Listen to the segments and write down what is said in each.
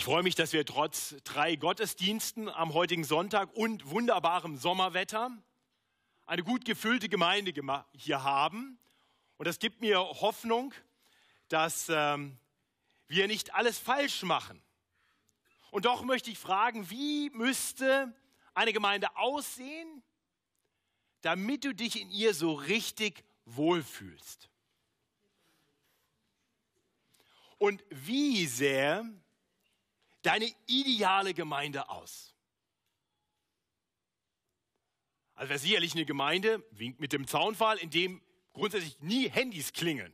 Ich freue mich, dass wir trotz drei Gottesdiensten am heutigen Sonntag und wunderbarem Sommerwetter eine gut gefüllte Gemeinde hier haben. Und das gibt mir Hoffnung, dass ähm, wir nicht alles falsch machen. Und doch möchte ich fragen, wie müsste eine Gemeinde aussehen, damit du dich in ihr so richtig wohlfühlst? Und wie sähe deine ideale Gemeinde aus? Also wäre sicherlich eine Gemeinde, winkt mit dem Zaunfall, in dem grundsätzlich nie Handys klingeln.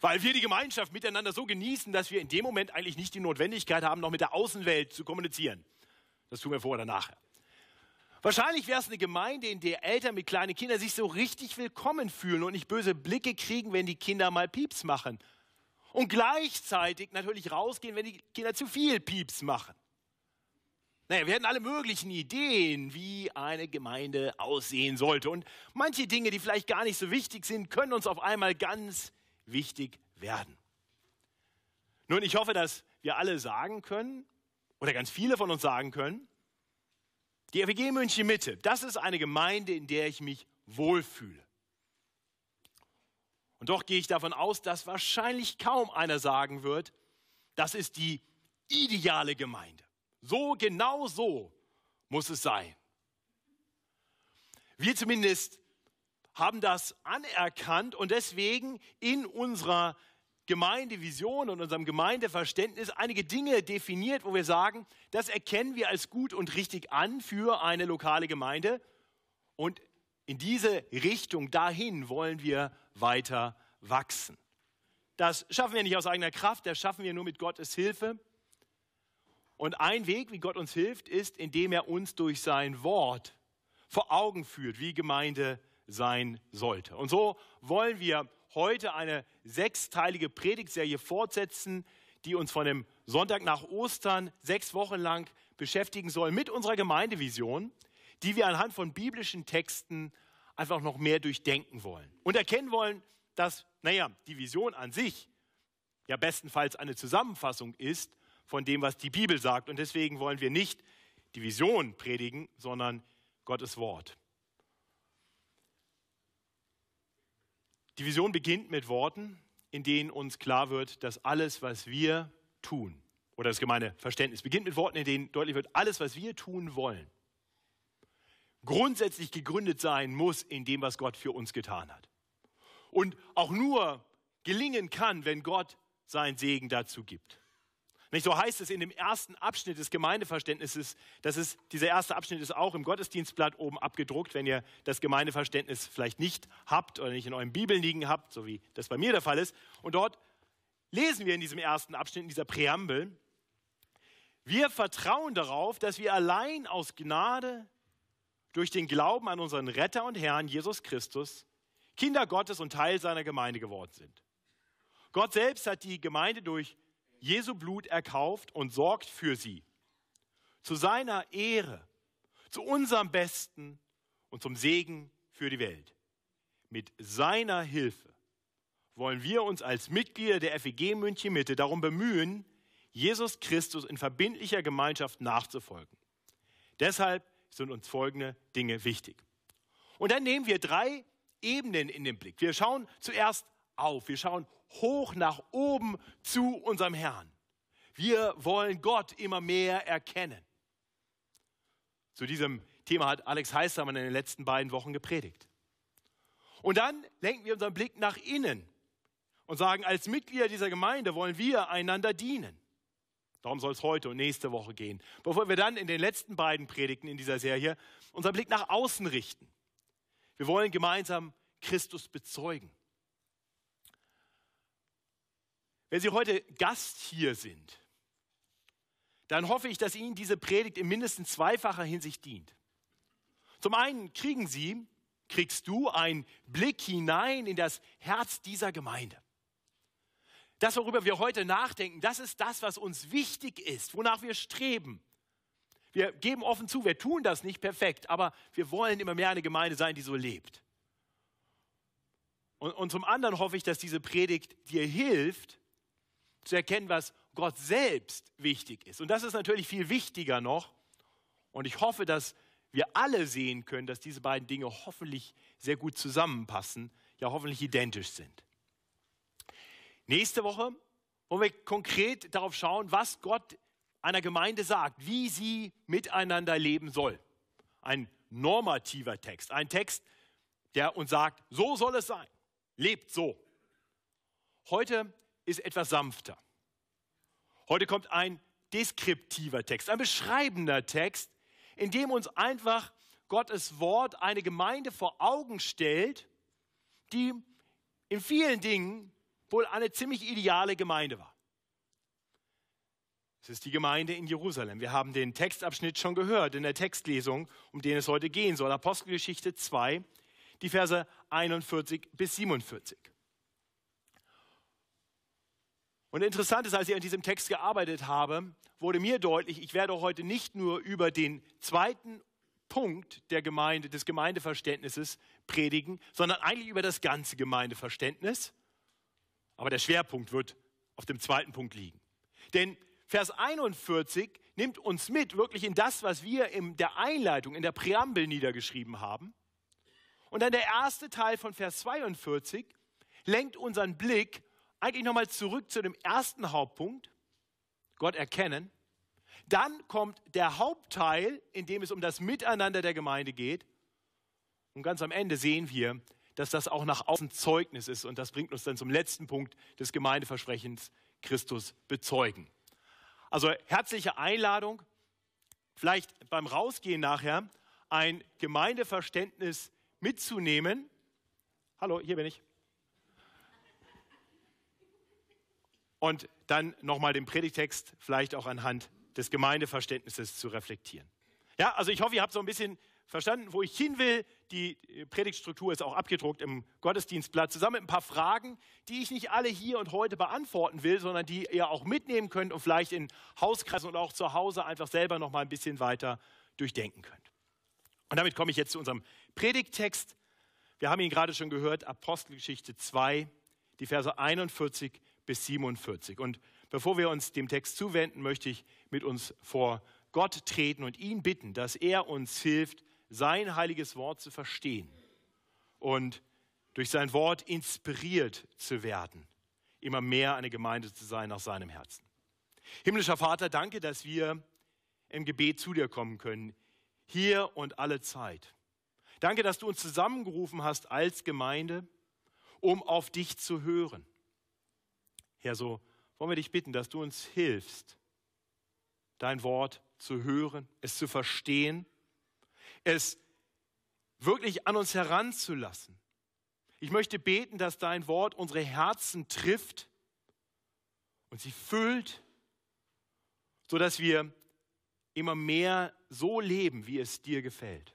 Weil wir die Gemeinschaft miteinander so genießen, dass wir in dem Moment eigentlich nicht die Notwendigkeit haben, noch mit der Außenwelt zu kommunizieren. Das tun wir vorher oder nachher. Wahrscheinlich wäre es eine Gemeinde, in der Eltern mit kleinen Kindern sich so richtig willkommen fühlen und nicht böse Blicke kriegen, wenn die Kinder mal Pieps machen. Und gleichzeitig natürlich rausgehen, wenn die Kinder zu viel Pieps machen. Naja, wir hätten alle möglichen Ideen, wie eine Gemeinde aussehen sollte. Und manche Dinge, die vielleicht gar nicht so wichtig sind, können uns auf einmal ganz wichtig werden. Nun, ich hoffe, dass wir alle sagen können, oder ganz viele von uns sagen können, die FG München Mitte, das ist eine Gemeinde, in der ich mich wohlfühle. Und doch gehe ich davon aus, dass wahrscheinlich kaum einer sagen wird, das ist die ideale Gemeinde. So, genau so muss es sein. Wir zumindest haben das anerkannt und deswegen in unserer Gemeindevision und unserem Gemeindeverständnis einige Dinge definiert, wo wir sagen, das erkennen wir als gut und richtig an für eine lokale Gemeinde und in diese Richtung dahin wollen wir weiter wachsen. Das schaffen wir nicht aus eigener Kraft, das schaffen wir nur mit Gottes Hilfe. Und ein Weg, wie Gott uns hilft, ist, indem er uns durch sein Wort vor Augen führt, wie Gemeinde sein sollte. Und so wollen wir heute eine sechsteilige Predigtserie fortsetzen, die uns von dem Sonntag nach Ostern sechs Wochen lang beschäftigen soll mit unserer Gemeindevision die wir anhand von biblischen Texten einfach noch mehr durchdenken wollen und erkennen wollen, dass, naja, die Vision an sich ja bestenfalls eine Zusammenfassung ist von dem, was die Bibel sagt. Und deswegen wollen wir nicht die Vision predigen, sondern Gottes Wort. Die Vision beginnt mit Worten, in denen uns klar wird, dass alles, was wir tun, oder das gemeine Verständnis beginnt mit Worten, in denen deutlich wird, alles, was wir tun wollen, grundsätzlich gegründet sein muss in dem, was Gott für uns getan hat. Und auch nur gelingen kann, wenn Gott seinen Segen dazu gibt. Nicht so heißt es in dem ersten Abschnitt des Gemeindeverständnisses, das ist, dieser erste Abschnitt ist auch im Gottesdienstblatt oben abgedruckt, wenn ihr das Gemeindeverständnis vielleicht nicht habt oder nicht in euren Bibeln liegen habt, so wie das bei mir der Fall ist. Und dort lesen wir in diesem ersten Abschnitt, in dieser Präambel, wir vertrauen darauf, dass wir allein aus Gnade durch den Glauben an unseren Retter und Herrn Jesus Christus Kinder Gottes und Teil seiner Gemeinde geworden sind. Gott selbst hat die Gemeinde durch Jesu Blut erkauft und sorgt für sie. Zu seiner Ehre, zu unserem Besten und zum Segen für die Welt. Mit seiner Hilfe wollen wir uns als Mitglieder der FEG München Mitte darum bemühen, Jesus Christus in verbindlicher Gemeinschaft nachzufolgen. Deshalb sind uns folgende Dinge wichtig. Und dann nehmen wir drei Ebenen in den Blick. Wir schauen zuerst auf, wir schauen hoch nach oben zu unserem Herrn. Wir wollen Gott immer mehr erkennen. Zu diesem Thema hat Alex Heistermann in den letzten beiden Wochen gepredigt. Und dann lenken wir unseren Blick nach innen und sagen, als Mitglieder dieser Gemeinde wollen wir einander dienen. Darum soll es heute und nächste Woche gehen. Bevor wir dann in den letzten beiden Predigten in dieser Serie unseren Blick nach außen richten. Wir wollen gemeinsam Christus bezeugen. Wenn Sie heute Gast hier sind, dann hoffe ich, dass Ihnen diese Predigt in mindestens zweifacher Hinsicht dient. Zum einen kriegen Sie, kriegst du einen Blick hinein in das Herz dieser Gemeinde. Das, worüber wir heute nachdenken, das ist das, was uns wichtig ist, wonach wir streben. Wir geben offen zu, wir tun das nicht perfekt, aber wir wollen immer mehr eine Gemeinde sein, die so lebt. Und, und zum anderen hoffe ich, dass diese Predigt dir hilft, zu erkennen, was Gott selbst wichtig ist. Und das ist natürlich viel wichtiger noch. Und ich hoffe, dass wir alle sehen können, dass diese beiden Dinge hoffentlich sehr gut zusammenpassen, ja hoffentlich identisch sind. Nächste Woche wollen wir konkret darauf schauen, was Gott einer Gemeinde sagt, wie sie miteinander leben soll. Ein normativer Text, ein Text, der uns sagt, so soll es sein, lebt so. Heute ist etwas sanfter. Heute kommt ein deskriptiver Text, ein beschreibender Text, in dem uns einfach Gottes Wort eine Gemeinde vor Augen stellt, die in vielen Dingen wohl eine ziemlich ideale Gemeinde war. Es ist die Gemeinde in Jerusalem. Wir haben den Textabschnitt schon gehört in der Textlesung, um den es heute gehen soll. Apostelgeschichte 2, die Verse 41 bis 47. Und interessant ist, als ich an diesem Text gearbeitet habe, wurde mir deutlich, ich werde heute nicht nur über den zweiten Punkt der Gemeinde, des Gemeindeverständnisses predigen, sondern eigentlich über das ganze Gemeindeverständnis. Aber der Schwerpunkt wird auf dem zweiten Punkt liegen. Denn Vers 41 nimmt uns mit wirklich in das, was wir in der Einleitung, in der Präambel niedergeschrieben haben. Und dann der erste Teil von Vers 42 lenkt unseren Blick eigentlich nochmal zurück zu dem ersten Hauptpunkt, Gott erkennen. Dann kommt der Hauptteil, in dem es um das Miteinander der Gemeinde geht. Und ganz am Ende sehen wir, dass das auch nach außen Zeugnis ist. Und das bringt uns dann zum letzten Punkt des Gemeindeversprechens, Christus bezeugen. Also herzliche Einladung, vielleicht beim Rausgehen nachher ein Gemeindeverständnis mitzunehmen. Hallo, hier bin ich. Und dann nochmal den Predigtext vielleicht auch anhand des Gemeindeverständnisses zu reflektieren. Ja, also ich hoffe, ihr habt so ein bisschen verstanden, wo ich hin will. Die Predigtstruktur ist auch abgedruckt im Gottesdienstblatt, zusammen mit ein paar Fragen, die ich nicht alle hier und heute beantworten will, sondern die ihr auch mitnehmen könnt und vielleicht in Hauskreisen und auch zu Hause einfach selber noch mal ein bisschen weiter durchdenken könnt. Und damit komme ich jetzt zu unserem Predigttext. Wir haben ihn gerade schon gehört, Apostelgeschichte 2, die Verse 41 bis 47. Und bevor wir uns dem Text zuwenden, möchte ich mit uns vor Gott treten und ihn bitten, dass er uns hilft, sein heiliges Wort zu verstehen und durch sein Wort inspiriert zu werden, immer mehr eine Gemeinde zu sein nach seinem Herzen. Himmlischer Vater, danke, dass wir im Gebet zu dir kommen können, hier und alle Zeit. Danke, dass du uns zusammengerufen hast als Gemeinde, um auf dich zu hören. Herr, so wollen wir dich bitten, dass du uns hilfst, dein Wort zu hören, es zu verstehen es wirklich an uns heranzulassen. Ich möchte beten, dass dein Wort unsere Herzen trifft und sie füllt, sodass wir immer mehr so leben, wie es dir gefällt.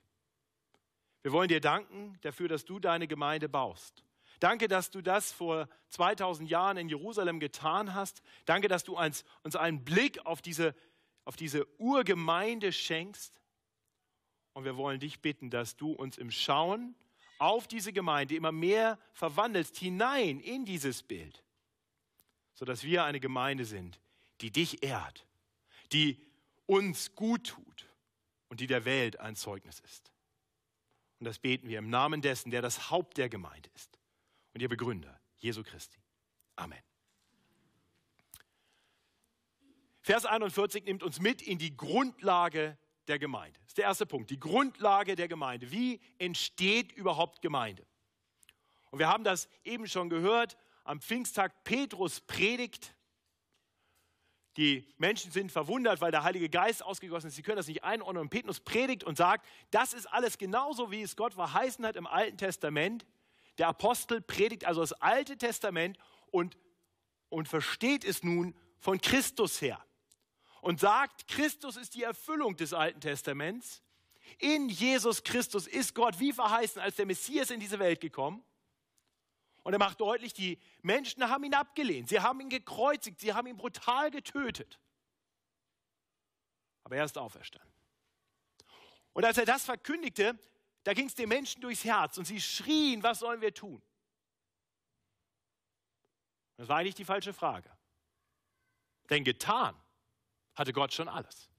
Wir wollen dir danken dafür, dass du deine Gemeinde baust. Danke, dass du das vor 2000 Jahren in Jerusalem getan hast. Danke, dass du uns, einen Blick auf diese, auf diese Urgemeinde schenkst. Und wir wollen dich bitten, dass du uns im Schauen auf diese Gemeinde immer mehr verwandelst hinein in dieses Bild, sodass wir eine Gemeinde sind, die dich ehrt, die uns gut tut und die der Welt ein Zeugnis ist. Und das beten wir im Namen dessen, der das Haupt der Gemeinde ist und ihr Begründer, Jesu Christi. Amen. Vers 41 nimmt uns mit in die Grundlage der Gemeinde. Das ist der erste Punkt, die Grundlage der Gemeinde. Wie entsteht überhaupt Gemeinde? Und wir haben das eben schon gehört am Pfingsttag. Petrus predigt. Die Menschen sind verwundert, weil der Heilige Geist ausgegossen ist. Sie können das nicht einordnen. Und Petrus predigt und sagt, das ist alles genauso, wie es Gott verheißen hat im Alten Testament. Der Apostel predigt also das Alte Testament und, und versteht es nun von Christus her und sagt, Christus ist die Erfüllung des Alten Testaments. In Jesus Christus ist Gott wie verheißen als der Messias in diese Welt gekommen. Und er macht deutlich, die Menschen haben ihn abgelehnt, sie haben ihn gekreuzigt, sie haben ihn brutal getötet. Aber er ist auferstanden. Und als er das verkündigte, da ging es den Menschen durchs Herz und sie schrien, was sollen wir tun? Das war eigentlich die falsche Frage. Denn getan hatte Gott schon alles.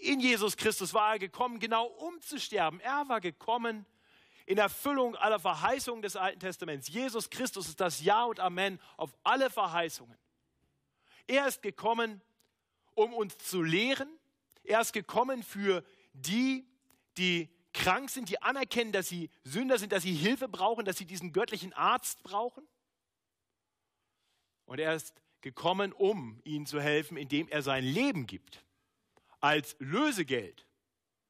In Jesus Christus war er gekommen, genau um zu sterben. Er war gekommen in Erfüllung aller Verheißungen des Alten Testaments. Jesus Christus ist das Ja und Amen auf alle Verheißungen. Er ist gekommen, um uns zu lehren. Er ist gekommen für die, die krank sind, die anerkennen, dass sie Sünder sind, dass sie Hilfe brauchen, dass sie diesen göttlichen Arzt brauchen. Und er ist gekommen, um ihnen zu helfen, indem er sein Leben gibt als Lösegeld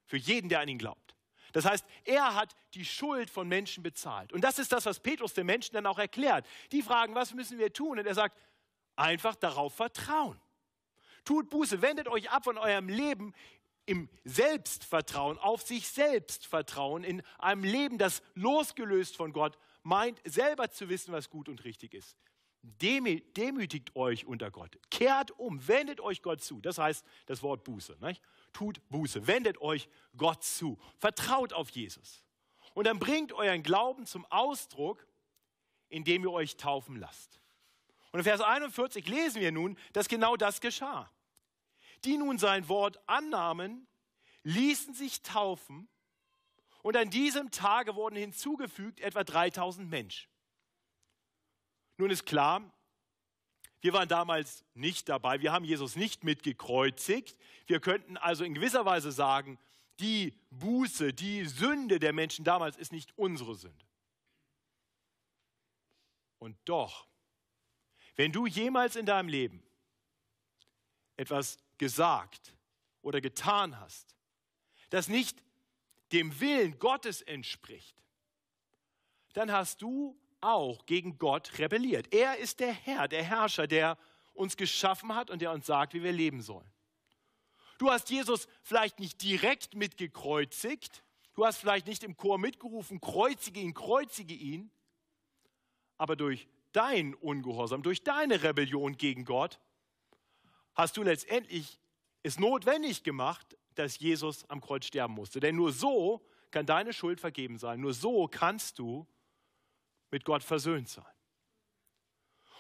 für jeden, der an ihn glaubt. Das heißt, er hat die Schuld von Menschen bezahlt. Und das ist das, was Petrus den Menschen dann auch erklärt. Die fragen, was müssen wir tun? Und er sagt, einfach darauf vertrauen. Tut Buße, wendet euch ab von eurem Leben im Selbstvertrauen, auf sich selbst vertrauen, in einem Leben, das losgelöst von Gott meint, selber zu wissen, was gut und richtig ist. Demütigt euch unter Gott. Kehrt um, wendet euch Gott zu. Das heißt das Wort Buße. Nicht? Tut Buße, wendet euch Gott zu. Vertraut auf Jesus. Und dann bringt euren Glauben zum Ausdruck, indem ihr euch taufen lasst. Und in Vers 41 lesen wir nun, dass genau das geschah. Die nun sein Wort annahmen, ließen sich taufen und an diesem Tage wurden hinzugefügt etwa 3000 Menschen. Nun ist klar, wir waren damals nicht dabei, wir haben Jesus nicht mitgekreuzigt. Wir könnten also in gewisser Weise sagen, die Buße, die Sünde der Menschen damals ist nicht unsere Sünde. Und doch, wenn du jemals in deinem Leben etwas gesagt oder getan hast, das nicht dem Willen Gottes entspricht, dann hast du auch gegen Gott rebelliert. Er ist der Herr, der Herrscher, der uns geschaffen hat und der uns sagt, wie wir leben sollen. Du hast Jesus vielleicht nicht direkt mitgekreuzigt, du hast vielleicht nicht im Chor mitgerufen, kreuzige ihn, kreuzige ihn, aber durch dein Ungehorsam, durch deine Rebellion gegen Gott, hast du letztendlich es notwendig gemacht, dass Jesus am Kreuz sterben musste. Denn nur so kann deine Schuld vergeben sein. Nur so kannst du mit Gott versöhnt sein.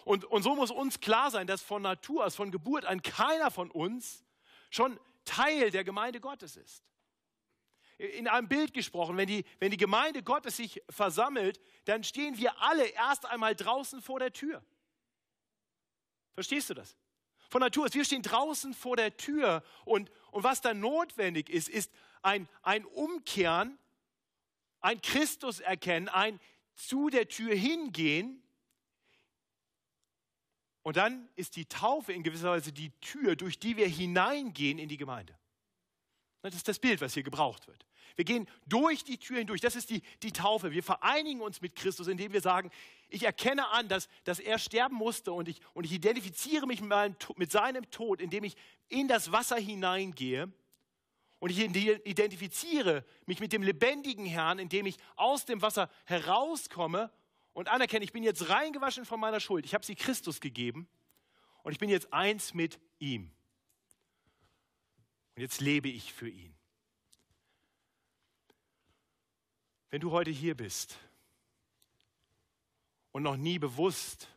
Und, und so muss uns klar sein, dass von Natur aus, von Geburt an keiner von uns schon Teil der Gemeinde Gottes ist. In einem Bild gesprochen, wenn die, wenn die Gemeinde Gottes sich versammelt, dann stehen wir alle erst einmal draußen vor der Tür. Verstehst du das? Von Natur aus, wir stehen draußen vor der Tür und, und was dann notwendig ist, ist ein, ein Umkehren, ein Christus erkennen, ein zu der Tür hingehen. Und dann ist die Taufe in gewisser Weise die Tür, durch die wir hineingehen in die Gemeinde. Das ist das Bild, was hier gebraucht wird. Wir gehen durch die Tür hindurch. Das ist die, die Taufe. Wir vereinigen uns mit Christus, indem wir sagen, ich erkenne an, dass, dass er sterben musste und ich, und ich identifiziere mich mit, meinem, mit seinem Tod, indem ich in das Wasser hineingehe und ich identifiziere mich mit dem lebendigen Herrn, indem ich aus dem Wasser herauskomme und anerkenne, ich bin jetzt reingewaschen von meiner Schuld. Ich habe sie Christus gegeben und ich bin jetzt eins mit ihm. Und jetzt lebe ich für ihn. Wenn du heute hier bist und noch nie bewusst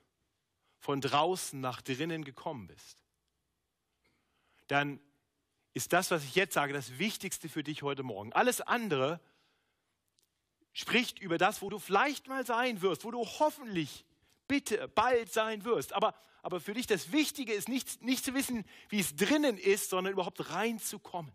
von draußen nach drinnen gekommen bist, dann ist das, was ich jetzt sage, das Wichtigste für dich heute Morgen. Alles andere spricht über das, wo du vielleicht mal sein wirst, wo du hoffentlich bitte bald sein wirst. Aber, aber für dich das Wichtige ist nicht, nicht zu wissen, wie es drinnen ist, sondern überhaupt reinzukommen.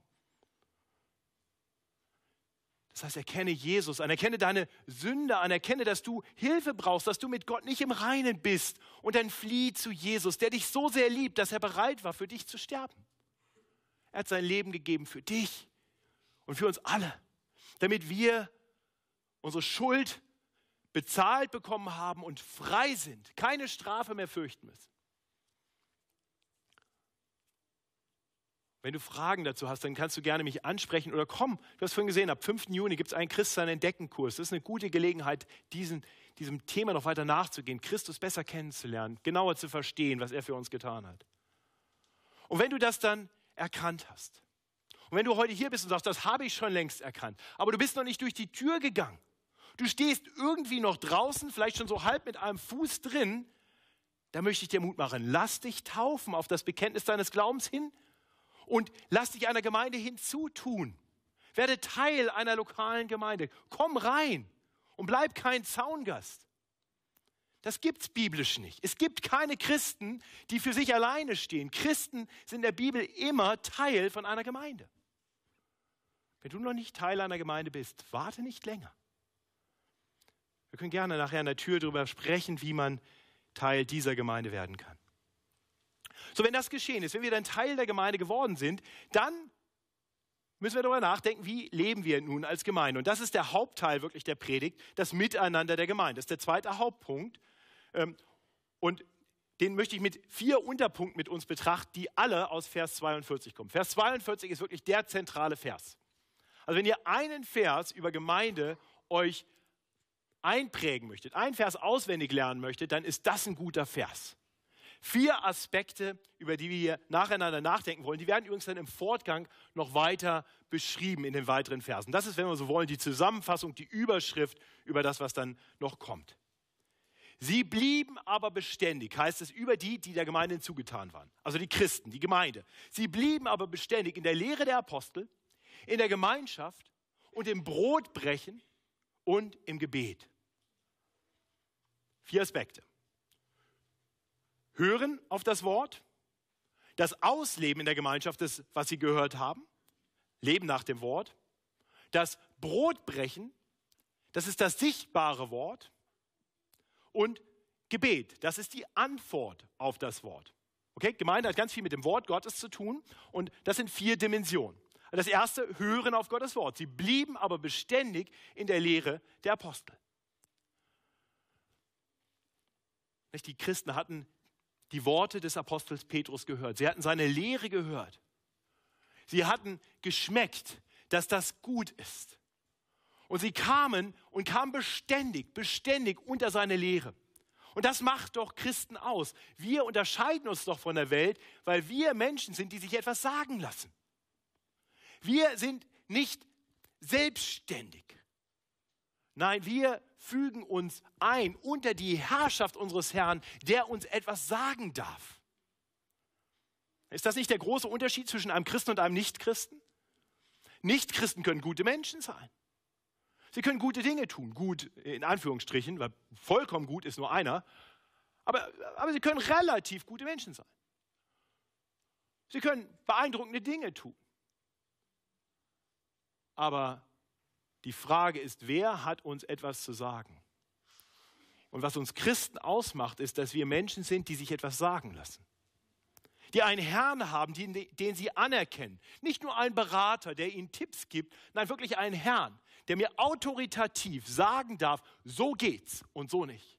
Das heißt, erkenne Jesus an, erkenne deine Sünde an, erkenne, dass du Hilfe brauchst, dass du mit Gott nicht im Reinen bist und dann flieh zu Jesus, der dich so sehr liebt, dass er bereit war, für dich zu sterben. Er hat sein Leben gegeben für dich und für uns alle, damit wir unsere Schuld bezahlt bekommen haben und frei sind, keine Strafe mehr fürchten müssen. Wenn du Fragen dazu hast, dann kannst du gerne mich ansprechen oder komm, du hast vorhin gesehen, ab 5. Juni gibt es einen Christsein Entdecken-Kurs. Das ist eine gute Gelegenheit, diesen, diesem Thema noch weiter nachzugehen, Christus besser kennenzulernen, genauer zu verstehen, was er für uns getan hat. Und wenn du das dann erkannt hast. Und wenn du heute hier bist und sagst, das habe ich schon längst erkannt, aber du bist noch nicht durch die Tür gegangen, du stehst irgendwie noch draußen, vielleicht schon so halb mit einem Fuß drin, da möchte ich dir Mut machen. Lass dich taufen auf das Bekenntnis deines Glaubens hin und lass dich einer Gemeinde hinzutun. Werde Teil einer lokalen Gemeinde. Komm rein und bleib kein Zaungast. Das gibt es biblisch nicht. Es gibt keine Christen, die für sich alleine stehen. Christen sind in der Bibel immer Teil von einer Gemeinde. Wenn du noch nicht Teil einer Gemeinde bist, warte nicht länger. Wir können gerne nachher an der Tür darüber sprechen, wie man Teil dieser Gemeinde werden kann. So, wenn das geschehen ist, wenn wir dann Teil der Gemeinde geworden sind, dann müssen wir darüber nachdenken, wie leben wir nun als Gemeinde. Und das ist der Hauptteil wirklich der Predigt, das Miteinander der Gemeinde. Das ist der zweite Hauptpunkt. Ähm, und den möchte ich mit vier Unterpunkten mit uns betrachten, die alle aus Vers 42 kommen. Vers 42 ist wirklich der zentrale Vers. Also wenn ihr einen Vers über Gemeinde euch einprägen möchtet, einen Vers auswendig lernen möchtet, dann ist das ein guter Vers. Vier Aspekte, über die wir hier nacheinander nachdenken wollen, die werden übrigens dann im Fortgang noch weiter beschrieben in den weiteren Versen. Das ist, wenn wir so wollen, die Zusammenfassung, die Überschrift über das, was dann noch kommt. Sie blieben aber beständig, heißt es über die, die der Gemeinde hinzugetan waren. Also die Christen, die Gemeinde. Sie blieben aber beständig in der Lehre der Apostel, in der Gemeinschaft und im Brotbrechen und im Gebet. Vier Aspekte. Hören auf das Wort, das Ausleben in der Gemeinschaft des, was sie gehört haben, Leben nach dem Wort, das Brotbrechen, das ist das sichtbare Wort und Gebet, das ist die Antwort auf das Wort. Okay, Gemeinde hat ganz viel mit dem Wort Gottes zu tun und das sind vier Dimensionen. Das erste, hören auf Gottes Wort. Sie blieben aber beständig in der Lehre der Apostel. Die Christen hatten die Worte des Apostels Petrus gehört. Sie hatten seine Lehre gehört. Sie hatten geschmeckt, dass das gut ist. Und sie kamen und kamen beständig, beständig unter seine Lehre. Und das macht doch Christen aus. Wir unterscheiden uns doch von der Welt, weil wir Menschen sind, die sich etwas sagen lassen. Wir sind nicht selbstständig. Nein, wir fügen uns ein unter die Herrschaft unseres Herrn, der uns etwas sagen darf. Ist das nicht der große Unterschied zwischen einem Christen und einem Nichtchristen? Nichtchristen können gute Menschen sein. Sie können gute Dinge tun, gut in Anführungsstrichen, weil vollkommen gut ist nur einer, aber, aber sie können relativ gute Menschen sein. Sie können beeindruckende Dinge tun. Aber die Frage ist, wer hat uns etwas zu sagen? Und was uns Christen ausmacht, ist, dass wir Menschen sind, die sich etwas sagen lassen. Die einen Herrn haben, den, den sie anerkennen. Nicht nur einen Berater, der ihnen Tipps gibt, nein, wirklich einen Herrn, der mir autoritativ sagen darf, so geht's und so nicht.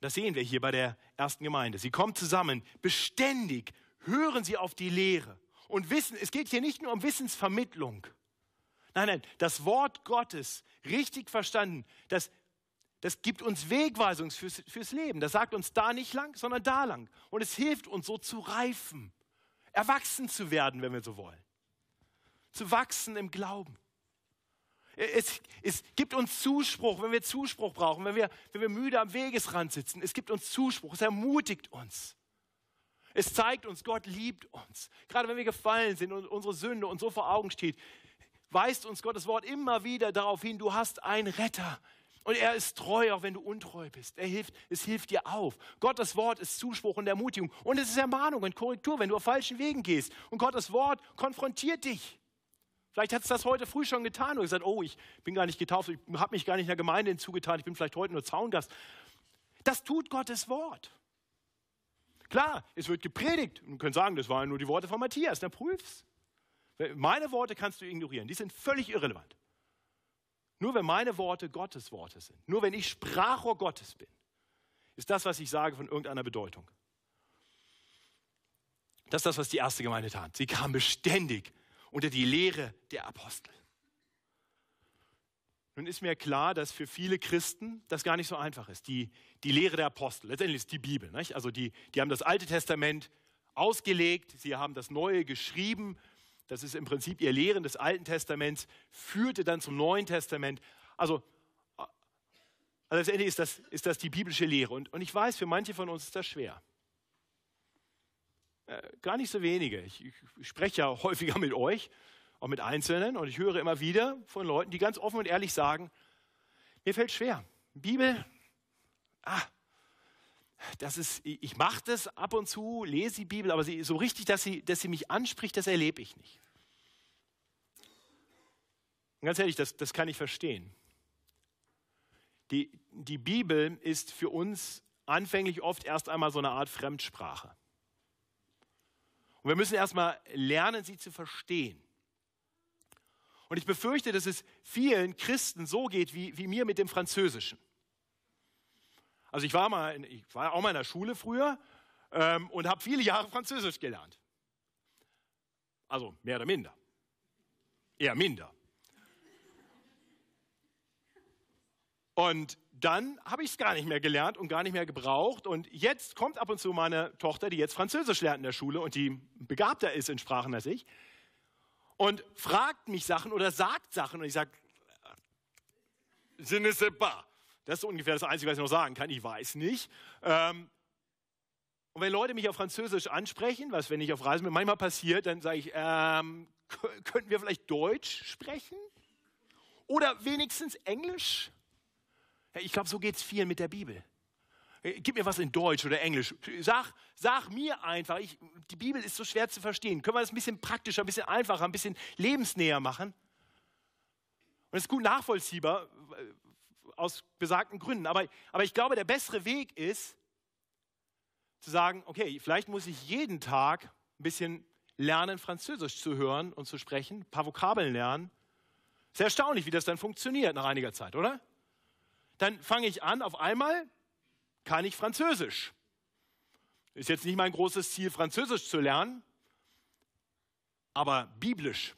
Das sehen wir hier bei der ersten Gemeinde. Sie kommen zusammen, beständig hören sie auf die Lehre und wissen, es geht hier nicht nur um Wissensvermittlung. Nein, nein, das Wort Gottes, richtig verstanden, das, das gibt uns Wegweisung fürs, fürs Leben. Das sagt uns da nicht lang, sondern da lang. Und es hilft uns so zu reifen, erwachsen zu werden, wenn wir so wollen. Zu wachsen im Glauben. Es, es, gibt uns Zuspruch, wenn wir Zuspruch brauchen, wenn wir, wenn wir müde am Wegesrand sitzen. Es gibt uns Zuspruch, es ermutigt uns. Es zeigt uns, Gott liebt uns. Gerade wenn wir gefallen sind und unsere Sünde uns so vor Augen steht, weist uns Gottes Wort immer wieder darauf hin, du hast einen Retter. Und er ist treu, auch wenn du untreu bist. Er hilft, es hilft dir auf. Gottes Wort ist Zuspruch und Ermutigung. Und es ist Ermahnung und Korrektur, wenn du auf falschen Wegen gehst. Und Gottes Wort konfrontiert dich. Vielleicht hat es das heute früh schon getan und gesagt, oh, ich bin gar nicht getauft, ich habe mich gar nicht in der Gemeinde hinzugetan, ich bin vielleicht heute nur Zaungast. Das tut Gottes Wort. Klar, es wird gepredigt. Und können sagen, das waren nur die Worte von Matthias, dann prüf's. Meine Worte kannst du ignorieren, die sind völlig irrelevant. Nur wenn meine Worte Gottes Worte sind, nur wenn ich Sprachrohr Gottes bin, ist das, was ich sage, von irgendeiner Bedeutung. Das ist das, was die erste Gemeinde tat. Sie kam beständig unter die Lehre der Apostel. Nun ist mir klar, dass für viele Christen das gar nicht so einfach ist. Die, die Lehre der Apostel, letztendlich ist die Bibel. Nicht? Also die, die haben das Alte Testament ausgelegt, sie haben das Neue geschrieben. Das ist im Prinzip ihr Lehren des Alten Testaments, führte dann zum Neuen Testament. Also Also letztendlich ist das, ist das die biblische Lehre. Und, und ich weiß, für manche von uns ist das schwer. Äh, gar nicht so wenige. Ich, ich spreche ja häufiger mit euch, auch mit Einzelnen, und ich höre immer wieder von Leuten, die ganz offen und ehrlich sagen, mir fällt schwer. Bibel, ah, das ist, ich mache das ab und zu, lese die Bibel, aber sie, so richtig, dass sie, dass sie mich anspricht, das erlebe ich nicht. Und ganz ehrlich, das, das kann ich verstehen. Die, die Bibel ist für uns anfänglich oft erst einmal so eine Art Fremdsprache. Und wir müssen erstmal lernen, sie zu verstehen. Und ich befürchte, dass es vielen Christen so geht wie, wie mir mit dem Französischen. Also ich war, mal in, ich war auch mal in der Schule früher ähm, und habe viele Jahre Französisch gelernt. Also mehr oder minder. Eher minder. Und dann habe ich es gar nicht mehr gelernt und gar nicht mehr gebraucht. Und jetzt kommt ab und zu meine Tochter, die jetzt Französisch lernt in der Schule und die begabter ist in Sprachen als ich, und fragt mich Sachen oder sagt Sachen. Und ich sage, je ne pas. Das ist ungefähr das Einzige, was ich noch sagen kann. Ich weiß nicht. Ähm, und wenn Leute mich auf Französisch ansprechen, was wenn ich auf Reisen bin, manchmal passiert, dann sage ich, ähm, könnten wir vielleicht Deutsch sprechen? Oder wenigstens Englisch? Ich glaube, so geht es vielen mit der Bibel. Äh, gib mir was in Deutsch oder Englisch. Sag, sag mir einfach, ich, die Bibel ist so schwer zu verstehen. Können wir das ein bisschen praktischer, ein bisschen einfacher, ein bisschen lebensnäher machen? Und das ist gut nachvollziehbar äh, aus besagten Gründen. Aber, aber ich glaube, der bessere Weg ist, zu sagen, okay, vielleicht muss ich jeden Tag ein bisschen lernen, Französisch zu hören und zu sprechen, ein paar Vokabeln lernen. Sehr erstaunlich, wie das dann funktioniert nach einiger Zeit, oder? dann fange ich an, auf einmal kann ich Französisch. Ist jetzt nicht mein großes Ziel, Französisch zu lernen, aber biblisch.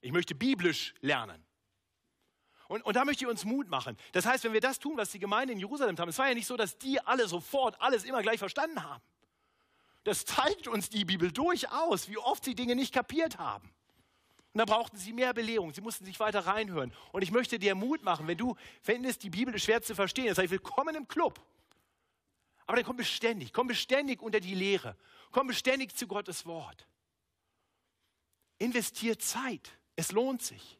Ich möchte biblisch lernen. Und, und da möchte ich uns Mut machen. Das heißt, wenn wir das tun, was die Gemeinde in Jerusalem haben, es war ja nicht so, dass die alle sofort alles immer gleich verstanden haben. Das zeigt uns die Bibel durchaus, wie oft sie Dinge nicht kapiert haben. Und da brauchten sie mehr Belehrung. Sie mussten sich weiter reinhören. Und ich möchte dir Mut machen, wenn du findest, die Bibel ist schwer zu verstehen, dann sage ich, willkommen im Club. Aber dann komm beständig, komm beständig unter die Lehre. Komm beständig zu Gottes Wort. Investiert Zeit. Es lohnt sich.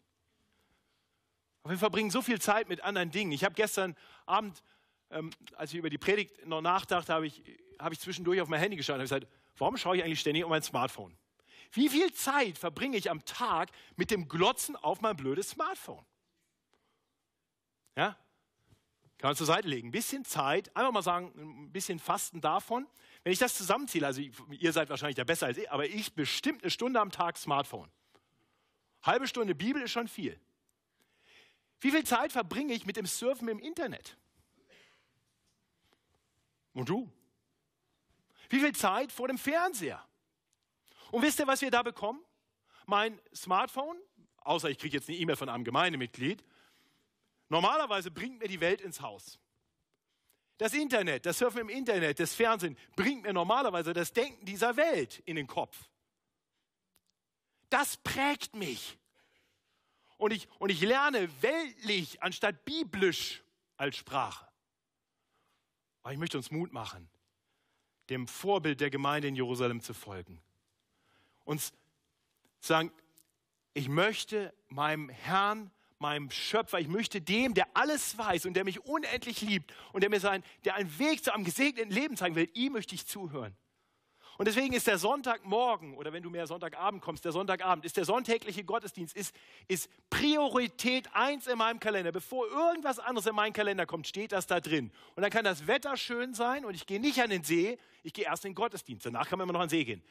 Aber wir verbringen so viel Zeit mit anderen Dingen. Ich habe gestern Abend, ähm, als ich über die Predigt noch nachdachte, habe ich, hab ich zwischendurch auf mein Handy geschaut und habe gesagt, warum schaue ich eigentlich ständig auf mein Smartphone? Wie viel Zeit verbringe ich am Tag mit dem Glotzen auf mein blödes Smartphone? Ja? Kann man zur Seite legen. Ein bisschen Zeit, einfach mal sagen, ein bisschen Fasten davon. Wenn ich das zusammenziehe, also ihr seid wahrscheinlich da besser als ich, aber ich bestimmt eine Stunde am Tag Smartphone. Halbe Stunde Bibel ist schon viel. Wie viel Zeit verbringe ich mit dem Surfen im Internet? Und du? Wie viel Zeit vor dem Fernseher? Und wisst ihr, was wir da bekommen? Mein Smartphone, außer ich kriege jetzt eine E-Mail von einem Gemeindemitglied, normalerweise bringt mir die Welt ins Haus. Das Internet, das Surfen im Internet, das Fernsehen bringt mir normalerweise das Denken dieser Welt in den Kopf. Das prägt mich. Und ich, und ich lerne weltlich anstatt biblisch als Sprache. Aber ich möchte uns Mut machen, dem Vorbild der Gemeinde in Jerusalem zu folgen uns sagen, ich möchte meinem Herrn, meinem Schöpfer, ich möchte dem, der alles weiß und der mich unendlich liebt und der mir sein, der einen Weg zu einem gesegneten Leben zeigen will, ihm möchte ich zuhören. Und deswegen ist der Sonntagmorgen oder wenn du mehr Sonntagabend kommst, der Sonntagabend ist der sonntägliche Gottesdienst, ist, ist Priorität eins in meinem Kalender. Bevor irgendwas anderes in meinen Kalender kommt, steht das da drin. Und dann kann das Wetter schön sein und ich gehe nicht an den See, ich gehe erst in den Gottesdienst. Danach kann man immer noch an den See gehen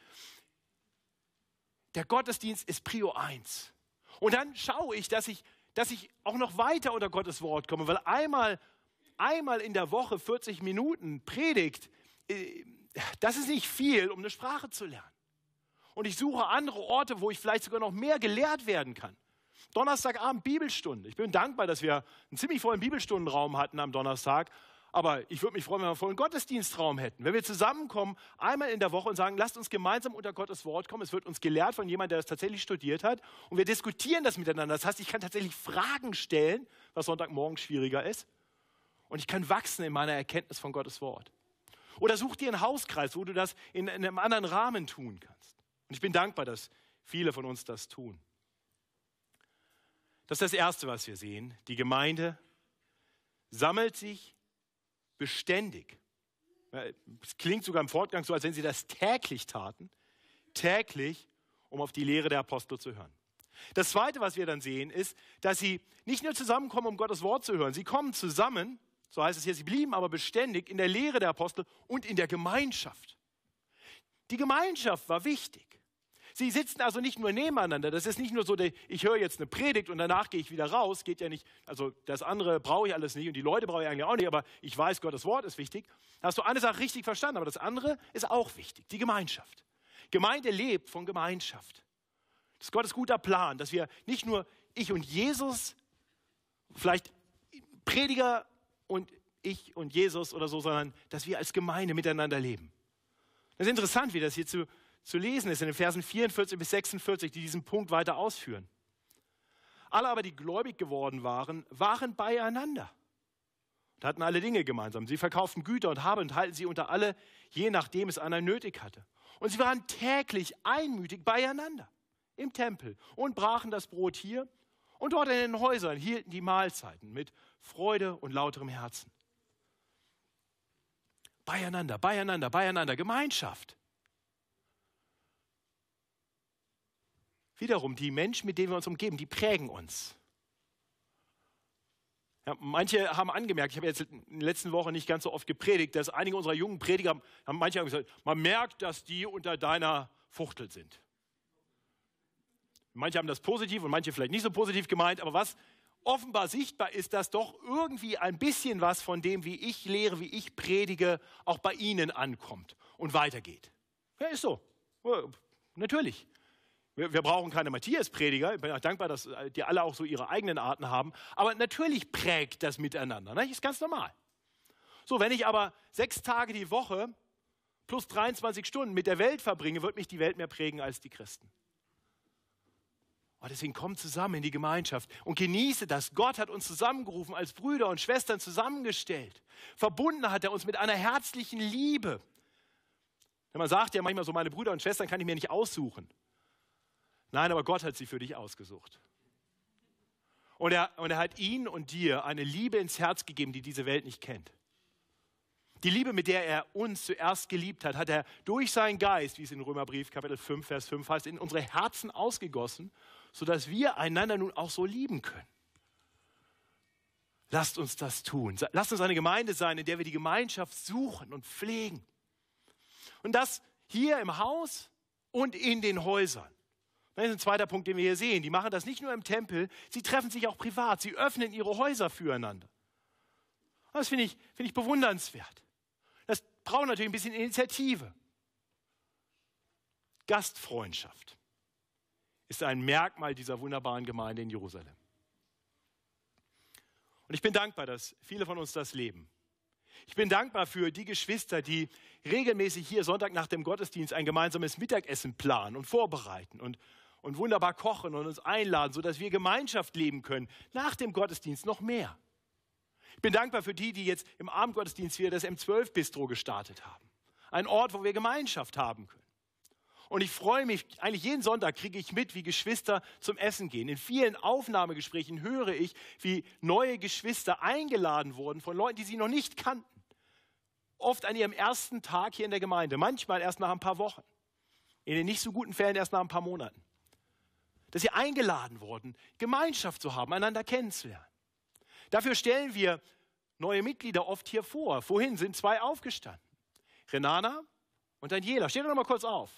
der Gottesdienst ist Prio 1. Und dann schaue ich, dass ich, dass ich auch noch weiter unter Gottes Wort komme, weil einmal, einmal in der Woche 40 Minuten Predigt, äh, das ist nicht viel, um eine Sprache zu lernen. Und ich suche andere Orte, wo ich vielleicht sogar noch mehr gelehrt werden kann. Donnerstagabend Bibelstunde. Ich bin dankbar, dass wir einen ziemlich vollen Bibelstundenraum hatten am Donnerstag. Aber ich würde mich freuen, wenn wir einen vollen Gottesdienstraum hätten. Wenn wir zusammenkommen, einmal in der Woche und sagen, lasst uns gemeinsam unter Gottes Wort kommen. Es wird uns gelehrt von jemandem, der das tatsächlich studiert hat. Und wir diskutieren das miteinander. Das heißt, ich kann tatsächlich Fragen stellen, was Sonntagmorgen schwieriger ist. Und ich kann wachsen in meiner Erkenntnis von Gottes Wort. Oder such dir einen Hauskreis, wo du das in einem anderen Rahmen tun kannst. Und ich bin dankbar, dass viele von uns das tun. Das ist das Erste, was wir sehen. Die Gemeinde sammelt sich beständig. Es klingt sogar im Fortgang so, als wenn sie das täglich taten. Täglich, um auf die Lehre der Apostel zu hören. Das Zweite, was wir dann sehen, ist, dass sie nicht nur zusammenkommen, um Gottes Wort zu hören. Sie kommen zusammen, so heißt es hier, sie blieben aber beständig in der Lehre der Apostel und in der Gemeinschaft. Die Gemeinschaft war wichtig. Sie sitzen also nicht nur nebeneinander. Das ist nicht nur so, ich höre jetzt eine Predigt und danach gehe ich wieder raus. Geht ja nicht. Also das andere brauche ich alles nicht und die Leute brauche ich eigentlich auch nicht. Aber ich weiß, Gottes Wort ist wichtig. Da hast du eine Sache richtig verstanden. Aber das andere ist auch wichtig. Die Gemeinschaft. Gemeinde lebt von Gemeinschaft. Das ist Gottes guter Plan, dass wir nicht nur ich und Jesus, vielleicht Prediger und ich und Jesus oder so, sondern dass wir als Gemeinde miteinander leben. Das ist interessant, wie das hier zu, zu lesen ist in den Versen 44 bis 46, die diesen Punkt weiter ausführen. Alle aber, die gläubig geworden waren, waren beieinander und hatten alle Dinge gemeinsam. Sie verkauften Güter und Habe und halten sie unter alle, je nachdem es einer nötig hatte. Und sie waren täglich einmütig beieinander im Tempel und brachen das Brot hier und dort in den Häusern hielten die Mahlzeiten mit Freude und lauterem Herzen. Beieinander, beieinander, beieinander, Gemeinschaft. Wiederum, die Menschen, mit denen wir uns umgeben, die prägen uns. Ja, manche haben angemerkt, ich habe jetzt in den letzten Wochen nicht ganz so oft gepredigt, dass einige unserer jungen Prediger haben manche haben gesagt, man merkt, dass die unter deiner Fuchtel sind. Manche haben das positiv und manche vielleicht nicht so positiv gemeint, aber was offenbar sichtbar ist, dass doch irgendwie ein bisschen was von dem, wie ich lehre, wie ich predige, auch bei ihnen ankommt und weitergeht. Ja, ist so. Natürlich. Wir, wir brauchen keine Matthias-Prediger. Ich bin auch dankbar, dass äh, die alle auch so ihre eigenen Arten haben. Aber natürlich prägt das miteinander. Ne? Ist ganz normal. So, wenn ich aber sechs Tage die Woche plus 23 Stunden mit der Welt verbringe, wird mich die Welt mehr prägen als die Christen. Und oh, deswegen kommt zusammen in die Gemeinschaft und genieße das. Gott hat uns zusammengerufen, als Brüder und Schwestern zusammengestellt. Verbunden hat er uns mit einer herzlichen Liebe. Man sagt ja manchmal so, meine Brüder und Schwestern kann ich mir nicht aussuchen. Nein, aber Gott hat sie für dich ausgesucht. Und er, und er hat ihnen und dir eine Liebe ins Herz gegeben, die diese Welt nicht kennt. Die Liebe, mit der er uns zuerst geliebt hat, hat er durch seinen Geist, wie es in Römerbrief Kapitel 5, Vers 5 heißt, in unsere Herzen ausgegossen, sodass wir einander nun auch so lieben können. Lasst uns das tun. Lasst uns eine Gemeinde sein, in der wir die Gemeinschaft suchen und pflegen. Und das hier im Haus und in den Häusern. Das ist ein zweiter Punkt, den wir hier sehen. Die machen das nicht nur im Tempel, sie treffen sich auch privat. Sie öffnen ihre Häuser füreinander. Das finde ich, find ich bewundernswert. Das braucht natürlich ein bisschen Initiative. Gastfreundschaft ist ein Merkmal dieser wunderbaren Gemeinde in Jerusalem. Und ich bin dankbar, dass viele von uns das leben. Ich bin dankbar für die Geschwister, die regelmäßig hier Sonntag nach dem Gottesdienst ein gemeinsames Mittagessen planen und vorbereiten und und wunderbar kochen und uns einladen, sodass wir Gemeinschaft leben können. Nach dem Gottesdienst noch mehr. Ich bin dankbar für die, die jetzt im Abendgottesdienst wieder das M12-Bistro gestartet haben. Ein Ort, wo wir Gemeinschaft haben können. Und ich freue mich, eigentlich jeden Sonntag kriege ich mit, wie Geschwister zum Essen gehen. In vielen Aufnahmegesprächen höre ich, wie neue Geschwister eingeladen wurden von Leuten, die sie noch nicht kannten. Oft an ihrem ersten Tag hier in der Gemeinde, manchmal erst nach ein paar Wochen. In den nicht so guten Fällen erst nach ein paar Monaten dass sie eingeladen wurden, Gemeinschaft zu haben, einander kennenzulernen. Dafür stellen wir neue Mitglieder oft hier vor. Vorhin sind zwei aufgestanden. Renana und Daniela. Steht doch mal kurz auf.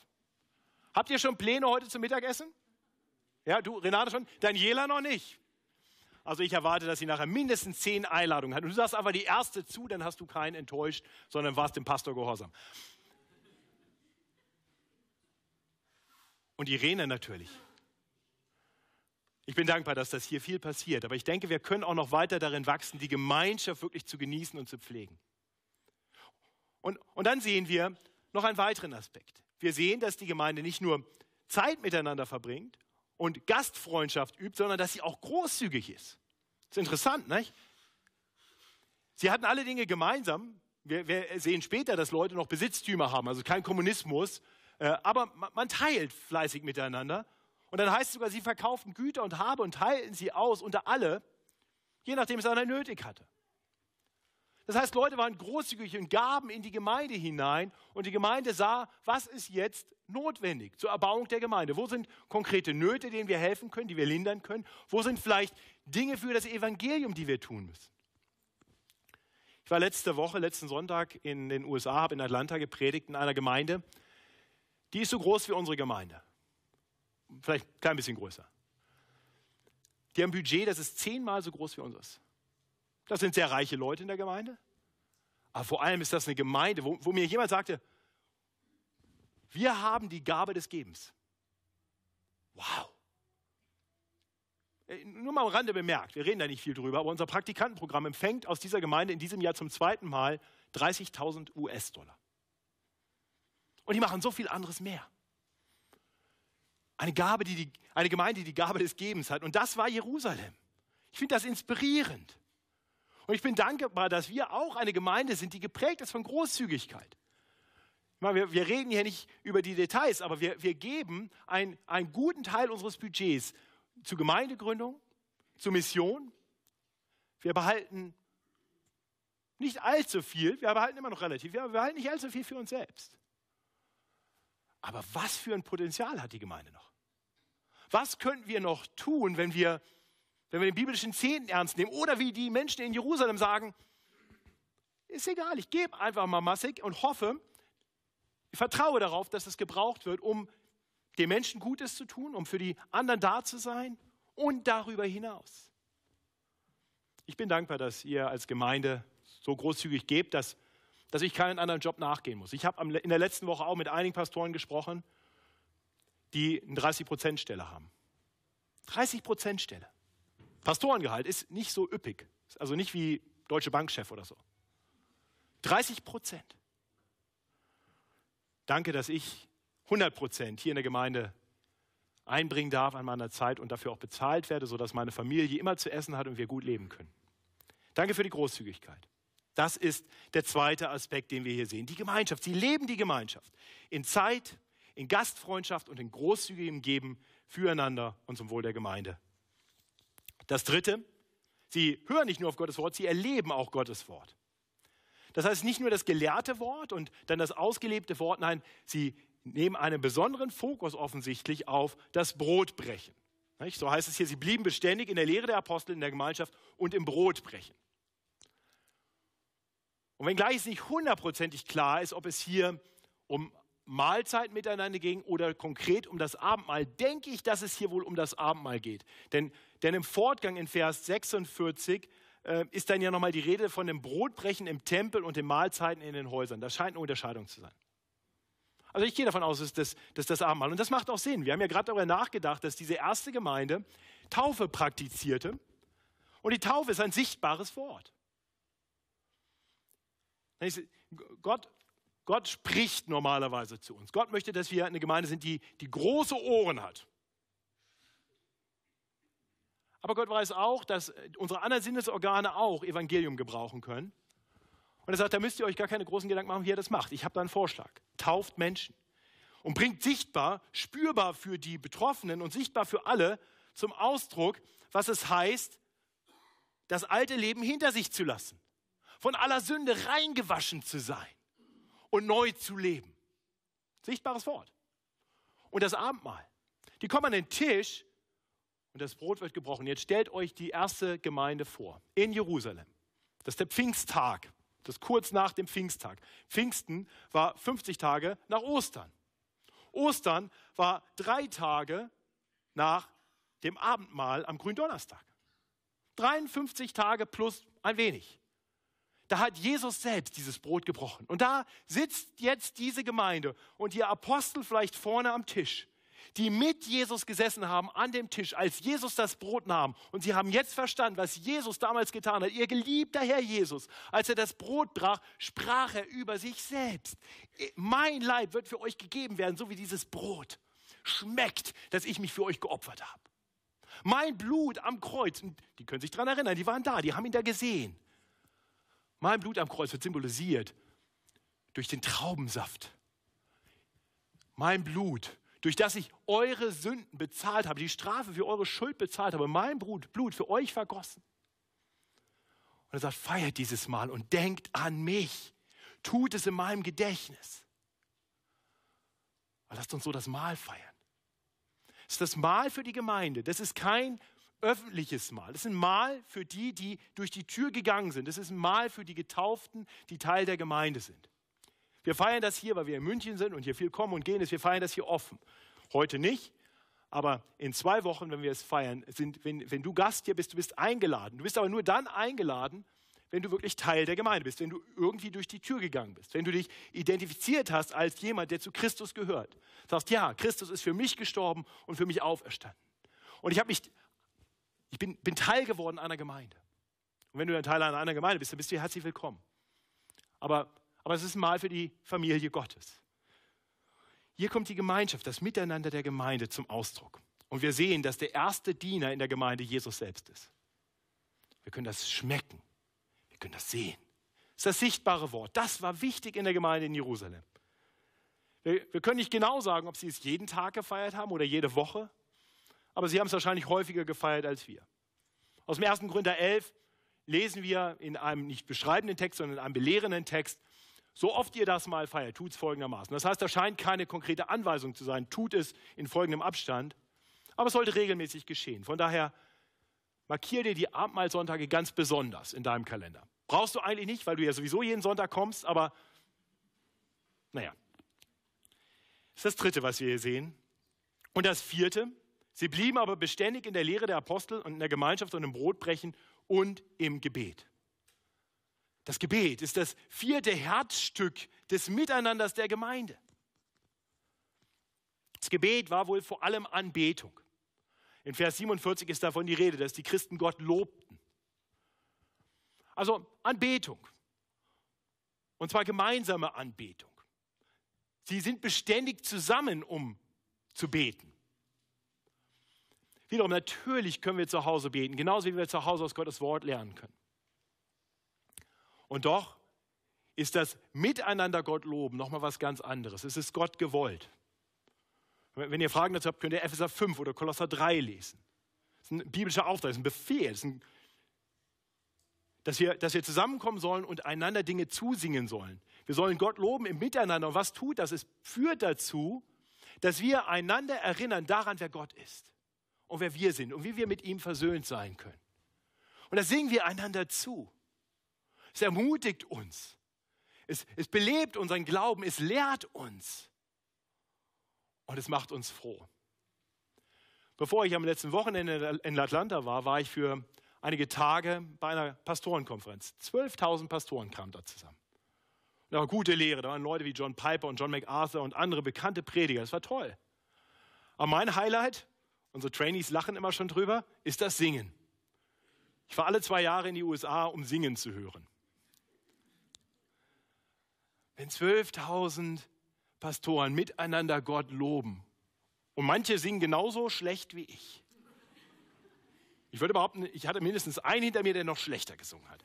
Habt ihr schon Pläne heute zum Mittagessen? Ja, du, Renate schon. Daniela noch nicht. Also ich erwarte, dass sie nachher mindestens zehn Einladungen hat. Und du sagst aber die erste zu, dann hast du keinen enttäuscht, sondern warst dem Pastor gehorsam. Und Irene natürlich. Ich bin dankbar, dass das hier viel passiert, aber ich denke, wir können auch noch weiter darin wachsen, die Gemeinschaft wirklich zu genießen und zu pflegen. Und, und dann sehen wir noch einen weiteren Aspekt. Wir sehen, dass die Gemeinde nicht nur Zeit miteinander verbringt und Gastfreundschaft übt, sondern dass sie auch großzügig ist. Das ist interessant, nicht? Sie hatten alle Dinge gemeinsam. Wir, wir sehen später, dass Leute noch Besitztümer haben, also kein Kommunismus. Äh, aber man teilt fleißig miteinander. Und dann heißt es sogar, sie verkauften Güter und Habe und teilten sie aus unter alle, je nachdem es einer nötig hatte. Das heißt, Leute waren großzügig und gaben in die Gemeinde hinein und die Gemeinde sah, was ist jetzt notwendig zur Erbauung der Gemeinde? Wo sind konkrete Nöte, denen wir helfen können, die wir lindern können? Wo sind vielleicht Dinge für das Evangelium, die wir tun müssen? Ich war letzte Woche, letzten Sonntag in den USA, habe in Atlanta gepredigt in einer Gemeinde, die ist so groß wie unsere Gemeinde. Vielleicht ein klein bisschen größer. Die haben ein Budget, das ist zehnmal so groß wie unseres. Das sind sehr reiche Leute in der Gemeinde. Aber vor allem ist das eine Gemeinde, wo, wo mir jemand sagte, wir haben die Gabe des Gebens. Wow. Äh, nur mal am Rande bemerkt, wir reden da nicht viel drüber, aber unser Praktikantenprogramm empfängt aus dieser Gemeinde in diesem Jahr zum zweiten Mal 30.000 US-Dollar. Und die machen so viel anderes mehr. Eine, Gabe, die die, eine Gemeinde, die die Gabe des Gebens hat. Und das war Jerusalem. Ich finde das inspirierend. Und ich bin dankbar, dass wir auch eine Gemeinde sind, die geprägt ist von Großzügigkeit. Wir, wir reden hier nicht über die Details, aber wir, wir geben ein, einen guten Teil unseres Budgets zur Gemeindegründung, zur Mission. Wir behalten nicht allzu viel, wir behalten immer noch relativ, wir behalten nicht allzu viel für uns selbst. Aber was für ein Potenzial hat die Gemeinde noch? Was könnten wir noch tun, wenn wir, wenn wir den biblischen Zehnten ernst nehmen? Oder wie die Menschen in Jerusalem sagen, ist egal, ich gebe einfach mal massig und hoffe, ich vertraue darauf, dass es gebraucht wird, um den Menschen Gutes zu tun, um für die anderen da zu sein und darüber hinaus. Ich bin dankbar, dass ihr als Gemeinde so großzügig gebt, dass dass ich keinen anderen Job nachgehen muss. Ich habe in der letzten Woche auch mit einigen Pastoren gesprochen, die eine 30-Prozent-Stelle haben. 30-Prozent-Stelle. Pastorengehalt ist nicht so üppig, also nicht wie Deutsche Bankchef oder so. 30 Prozent. Danke, dass ich 100 Prozent hier in der Gemeinde einbringen darf an meiner Zeit und dafür auch bezahlt werde, sodass meine Familie immer zu essen hat und wir gut leben können. Danke für die Großzügigkeit. Das ist der zweite Aspekt, den wir hier sehen. Die Gemeinschaft. Sie leben die Gemeinschaft. In Zeit, in Gastfreundschaft und in großzügigem Geben füreinander und zum Wohl der Gemeinde. Das dritte, sie hören nicht nur auf Gottes Wort, sie erleben auch Gottes Wort. Das heißt nicht nur das gelehrte Wort und dann das ausgelebte Wort, nein, sie nehmen einen besonderen Fokus offensichtlich auf das Brotbrechen. So heißt es hier, sie blieben beständig in der Lehre der Apostel, in der Gemeinschaft und im Brotbrechen. Und wenngleich es nicht hundertprozentig klar ist, ob es hier um Mahlzeit miteinander ging oder konkret um das Abendmahl, denke ich, dass es hier wohl um das Abendmahl geht. Denn, denn im Fortgang in Vers 46 äh, ist dann ja nochmal die Rede von dem Brotbrechen im Tempel und den Mahlzeiten in den Häusern. Das scheint eine Unterscheidung zu sein. Also ich gehe davon aus, dass das, dass das Abendmahl, und das macht auch Sinn. Wir haben ja gerade darüber nachgedacht, dass diese erste Gemeinde Taufe praktizierte. Und die Taufe ist ein sichtbares Wort. Gott, Gott spricht normalerweise zu uns. Gott möchte, dass wir eine Gemeinde sind, die, die große Ohren hat. Aber Gott weiß auch, dass unsere anderen Sinnesorgane auch Evangelium gebrauchen können. Und er sagt, da müsst ihr euch gar keine großen Gedanken machen, wie er das macht. Ich habe da einen Vorschlag. Tauft Menschen und bringt sichtbar, spürbar für die Betroffenen und sichtbar für alle zum Ausdruck, was es heißt, das alte Leben hinter sich zu lassen von aller Sünde reingewaschen zu sein und neu zu leben. Sichtbares Wort. Und das Abendmahl. Die kommen an den Tisch und das Brot wird gebrochen. Jetzt stellt euch die erste Gemeinde vor, in Jerusalem. Das ist der Pfingsttag. Das ist kurz nach dem Pfingsttag. Pfingsten war 50 Tage nach Ostern. Ostern war drei Tage nach dem Abendmahl am Gründonnerstag. 53 Tage plus ein wenig. Da hat Jesus selbst dieses Brot gebrochen. Und da sitzt jetzt diese Gemeinde und ihr Apostel vielleicht vorne am Tisch, die mit Jesus gesessen haben an dem Tisch, als Jesus das Brot nahm. Und sie haben jetzt verstanden, was Jesus damals getan hat. Ihr geliebter Herr Jesus, als er das Brot brach, sprach er über sich selbst. Mein Leib wird für euch gegeben werden, so wie dieses Brot schmeckt, dass ich mich für euch geopfert habe. Mein Blut am Kreuz, die können sich daran erinnern, die waren da, die haben ihn da gesehen Mein Blut am Kreuz wird symbolisiert durch den Traubensaft. Mein Blut, durch das ich eure Sünden bezahlt habe, die Strafe für eure Schuld bezahlt habe, mein Blut, Blut für euch vergossen. Und er sagt, feiert dieses Mal und denkt an mich. Tut es in meinem Gedächtnis. Aber lasst uns so das Mahl feiern. Das ist das Mahl für die Gemeinde. Das ist kein öffentliches Mahl. Das ist ein Mahl für die, die durch die Tür gegangen sind. Das ist ein Mahl für die Getauften, die Teil der Gemeinde sind. Wir feiern das hier, weil wir in München sind und hier viel kommen und gehen ist. Wir feiern das hier offen. Heute nicht, aber in zwei Wochen, wenn wir es feiern, sind, wenn, wenn du Gast hier bist, du bist eingeladen. Du bist aber nur dann eingeladen, wenn du wirklich Teil der Gemeinde bist, wenn du irgendwie durch die Tür gegangen bist, wenn du dich identifiziert hast als jemand, der zu Christus gehört. Sagst, ja, Christus ist für mich gestorben und für mich auferstanden. Und ich, mich, ich bin, bin Teil geworden einer Gemeinde. Und wenn du ein Teil einer Gemeinde bist, dann bist du herzlich willkommen. Aber aber es ist ein Mal für die Familie Gottes. Hier kommt die Gemeinschaft, das Miteinander der Gemeinde zum Ausdruck. Und wir sehen, dass der erste Diener in der Gemeinde Jesus selbst ist. Wir können das schmecken. Wir können das sehen. Das ist das sichtbare Wort. Das war wichtig in der Gemeinde in Jerusalem. Wir, wir können nicht genau sagen, ob sie es jeden Tag gefeiert haben oder jede Woche, aber sie haben es wahrscheinlich häufiger gefeiert als wir. Aus dem 1. Gründer 11 lesen wir in einem nicht beschreibenden Text, sondern in einem belehrenden Text, so oft ihr das mal feiert, tut es folgendermaßen. Das heißt, da scheint keine konkrete Anweisung zu sein. Tut es in folgendem Abstand. Aber es sollte regelmäßig geschehen. Von daher markiere dir die Abendmahlsonntage ganz besonders in deinem Kalender. Brauchst du eigentlich nicht, weil du ja sowieso jeden Sonntag kommst, aber naja. Das ist das Dritte, was wir hier sehen. Und das Vierte, sie blieben aber beständig in der Lehre der Apostel und in der Gemeinschaft und im Brotbrechen und im Gebet. Das Gebet ist das vierte Herzstück des Miteinanders der Gemeinde. Das Gebet war wohl vor allem Anbetung. In Vers 47 ist davon die Rede, dass die Christen Gott lobten. Also Anbetung. Und zwar gemeinsame Anbetung. Sie sind beständig zusammen, um zu beten. Wiederum, natürlich können wir zu Hause beten, genauso wie wir zu Hause aus Gottes Wort lernen können. Und doch ist das Miteinander Gott loben nochmal was ganz anderes. Es ist Gott gewollt. Wenn ihr Fragen dazu habt, könnt ihr Epheser 5 oder Kolosser 3 lesen. Das ist ein biblischer Auftrag, das ist ein Befehl, ist ein, dass, wir, dass wir zusammenkommen sollen und einander Dinge zusingen sollen. Wir sollen Gott loben im Miteinander. Und was tut das? Es führt dazu, dass wir einander erinnern daran, wer Gott ist und wer wir sind und wie wir mit ihm versöhnt sein können. Und das singen wir einander zu. Es ermutigt uns. Es, es belebt unseren Glauben. Es lehrt uns. Und es macht uns froh. Bevor ich am letzten Wochenende in Atlanta war, war ich für einige Tage bei einer Pastorenkonferenz. 12.000 Pastoren kamen da zusammen. Da war gute Lehre. Da waren Leute wie John Piper und John MacArthur und andere bekannte Prediger. Das war toll. Aber mein Highlight, unsere Trainees lachen immer schon drüber, ist das Singen. Ich war alle zwei Jahre in die USA, um Singen zu hören. Wenn 12.000 Pastoren miteinander Gott loben und manche singen genauso schlecht wie ich. Ich würde behaupten, ich hatte mindestens einen hinter mir, der noch schlechter gesungen hat.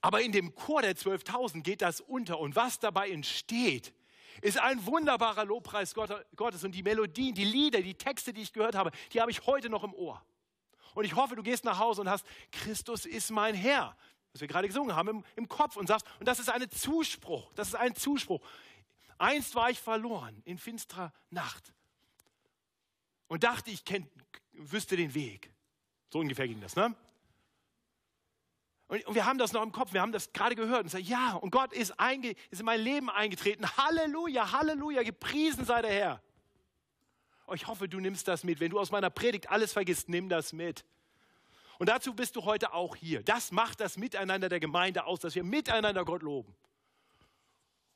Aber in dem Chor der 12.000 geht das unter und was dabei entsteht, ist ein wunderbarer Lobpreis Gottes und die Melodien, die Lieder, die Texte, die ich gehört habe, die habe ich heute noch im Ohr. Und ich hoffe, du gehst nach Hause und hast, Christus ist mein Herr was wir gerade gesungen haben, im, im Kopf und sagst, und das ist ein Zuspruch, das ist ein Zuspruch. Einst war ich verloren in finsterer Nacht und dachte, ich kenn, wüsste den Weg. So ungefähr ging das, ne? Und, und wir haben das noch im Kopf, wir haben das gerade gehört und sagen, ja, und Gott ist, einge, ist in mein Leben eingetreten. Halleluja, Halleluja, gepriesen sei der Herr. Oh, ich hoffe, du nimmst das mit. Wenn du aus meiner Predigt alles vergisst, nimm das mit. Und dazu bist du heute auch hier. Das macht das Miteinander der Gemeinde aus, dass wir miteinander Gott loben.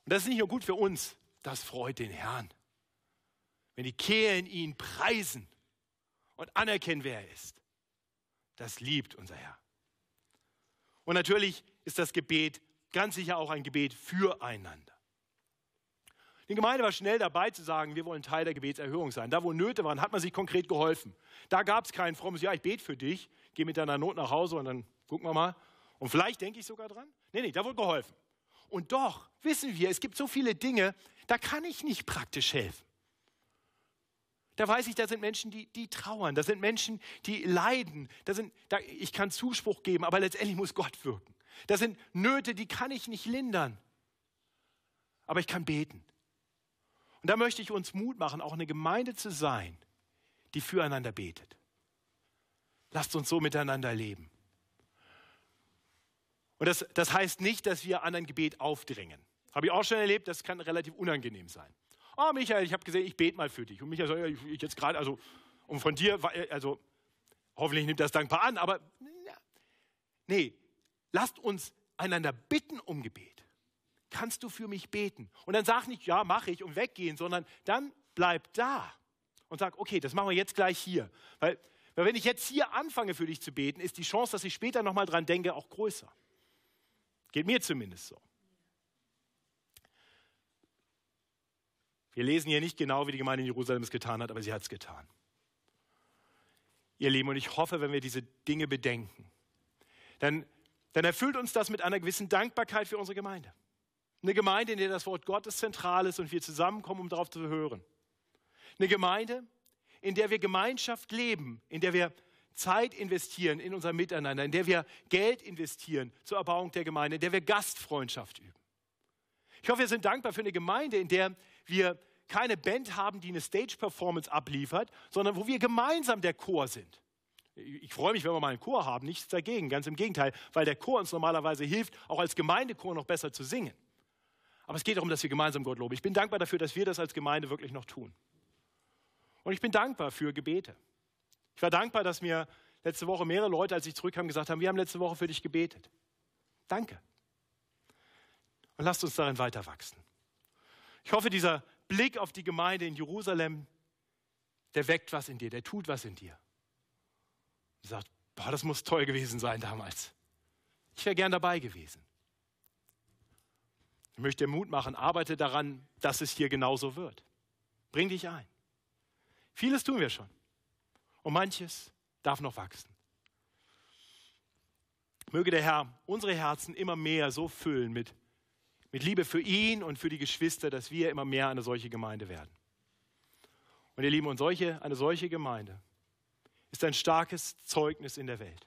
Und das ist nicht nur gut für uns, das freut den Herrn. Wenn die Kehlen ihn preisen und anerkennen, wer er ist. Das liebt unser Herr. Und natürlich ist das Gebet ganz sicher auch ein Gebet füreinander. Die Gemeinde war schnell dabei zu sagen, wir wollen Teil der Gebetserhöhung sein. Da, wo Nöte waren, hat man sich konkret geholfen. Da gab es kein frommes, ja, ich bete für dich, geh mit deiner Not nach Hause und dann gucken wir mal. Und vielleicht denke ich sogar dran. Nee, nee, da wurde geholfen. Und doch wissen wir, es gibt so viele Dinge, da kann ich nicht praktisch helfen. Da weiß ich, da sind Menschen, die, die trauern, da sind Menschen, die leiden. Da sind, da, ich kann Zuspruch geben, aber letztendlich muss Gott wirken. Da sind Nöte, die kann ich nicht lindern. Aber ich kann beten. Und da möchte ich uns Mut machen, auch eine Gemeinde zu sein, die füreinander betet. Lasst uns so miteinander leben. Und das, das heißt nicht, dass wir anderen Gebet aufdrängen. Habe ich auch schon erlebt, das kann relativ unangenehm sein. Oh, Michael, ich habe gesehen, ich bete mal für dich. Und Michael sagt, ich, ich jetzt gerade, also, und von dir, also, hoffentlich nimmt das dankbar an, aber, nee, lasst uns einander bitten um Gebet. Kannst du für mich beten? Und dann sag nicht, ja, mache ich und weggehen, sondern dann bleib da und sag, okay, das machen wir jetzt gleich hier. Weil, weil wenn ich jetzt hier anfange für dich zu beten, ist die Chance, dass ich später nochmal dran denke, auch größer. Geht mir zumindest so. Wir lesen hier nicht genau, wie die Gemeinde in Jerusalem es getan hat, aber sie hat es getan. Ihr Lieben, und ich hoffe, wenn wir diese Dinge bedenken, dann, dann erfüllt uns das mit einer gewissen Dankbarkeit für unsere Gemeinde. Eine Gemeinde, in der das Wort Gottes zentral ist und wir zusammenkommen, um darauf zu hören. Eine Gemeinde, in der wir Gemeinschaft leben, in der wir Zeit investieren in unser Miteinander, in der wir Geld investieren zur Erbauung der Gemeinde, in der wir Gastfreundschaft üben. Ich hoffe, wir sind dankbar für eine Gemeinde, in der wir keine Band haben, die eine Stage-Performance abliefert, sondern wo wir gemeinsam der Chor sind. Ich freue mich, wenn wir mal einen Chor haben, nichts dagegen, ganz im Gegenteil, weil der Chor uns normalerweise hilft, auch als Gemeindechor noch besser zu singen. Aber es geht darum, dass wir gemeinsam Gott loben. Ich bin dankbar dafür, dass wir das als Gemeinde wirklich noch tun. Und ich bin dankbar für Gebete. Ich war dankbar, dass mir letzte Woche mehrere Leute, als ich zurückkam, gesagt haben, wir haben letzte Woche für dich gebetet. Danke. Und lasst uns darin weiter wachsen. Ich hoffe, dieser Blick auf die Gemeinde in Jerusalem, der weckt was in dir, der tut was in dir. Und sagt, boah, das muss toll gewesen sein damals. Ich wäre gern dabei gewesen. Ich möchte dir Mut machen, arbeite daran, dass es hier genauso wird. Bring dich ein. Vieles tun wir schon. Und manches darf noch wachsen. Möge der Herr unsere Herzen immer mehr so füllen mit, mit Liebe für ihn und für die Geschwister, dass wir immer mehr eine solche Gemeinde werden. Und ihr Lieben, und solche, eine solche Gemeinde ist ein starkes Zeugnis in der Welt.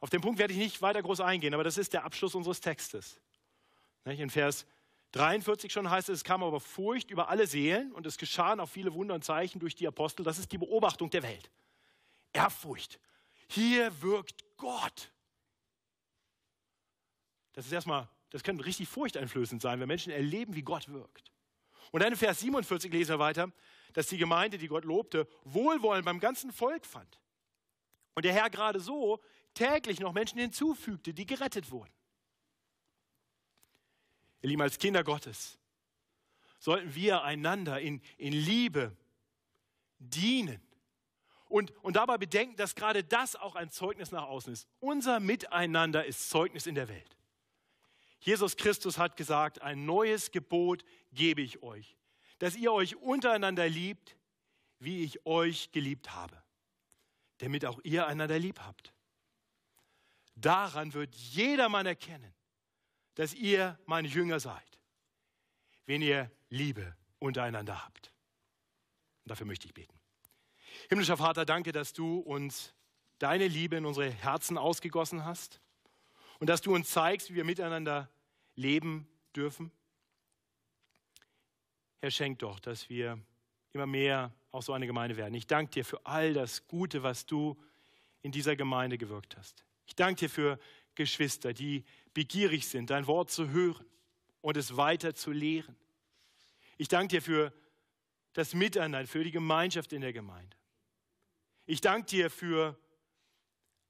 Auf den Punkt werde ich nicht weiter groß eingehen, aber das ist der Abschluss unseres Textes. In Vers 43 schon heißt es, es kam aber Furcht über alle Seelen und es geschahen auch viele Wunder und Zeichen durch die Apostel. Das ist die Beobachtung der Welt. Ehrfurcht. Hier wirkt Gott. Das ist erstmal, das kann richtig furchteinflößend sein, wenn Menschen erleben, wie Gott wirkt. Und dann in Vers 47 lesen wir weiter, dass die Gemeinde, die Gott lobte, Wohlwollen beim ganzen Volk fand. Und der Herr gerade so täglich noch Menschen hinzufügte, die gerettet wurden. Ihr Lieben, als Kinder Gottes sollten wir einander in, in Liebe dienen. Und, und dabei bedenken, dass gerade das auch ein Zeugnis nach außen ist. Unser Miteinander ist Zeugnis in der Welt. Jesus Christus hat gesagt, ein neues Gebot gebe ich euch, dass ihr euch untereinander liebt, wie ich euch geliebt habe, damit auch ihr einander lieb habt. Daran wird jedermann erkennen, dass ihr meine Jünger seid, wenn ihr Liebe untereinander habt. Und dafür möchte ich beten. Himmlischer Vater, danke, dass du uns deine Liebe in unsere Herzen ausgegossen hast und dass du uns zeigst, wie wir miteinander leben dürfen. Herr, schenk doch, dass wir immer mehr auch so eine Gemeinde werden. Ich danke dir für all das Gute, was du in dieser Gemeinde gewirkt hast. Ich danke dir für Geschwister, die begierig sind, dein Wort zu hören und es weiter zu lehren. Ich danke dir für das Miteinander, für die Gemeinschaft in der Gemeinde. Ich danke dir für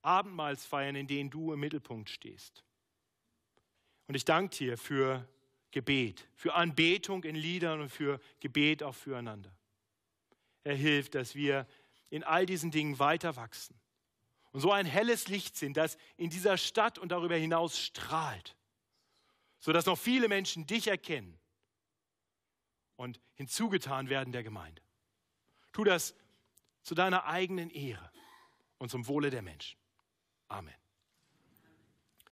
Abendmahlsfeiern, in denen du im Mittelpunkt stehst. Und ich danke dir für Gebet, für Anbetung in Liedern und für Gebet auch füreinander. Er hilft, dass wir in all diesen Dingen weiter wachsen und so ein helles Licht sind, das in dieser Stadt und darüber hinaus strahlt, sodass noch viele Menschen dich erkennen und hinzugetan werden der Gemeinde. Tu das zu deiner eigenen Ehre und zum Wohle der Menschen. Amen.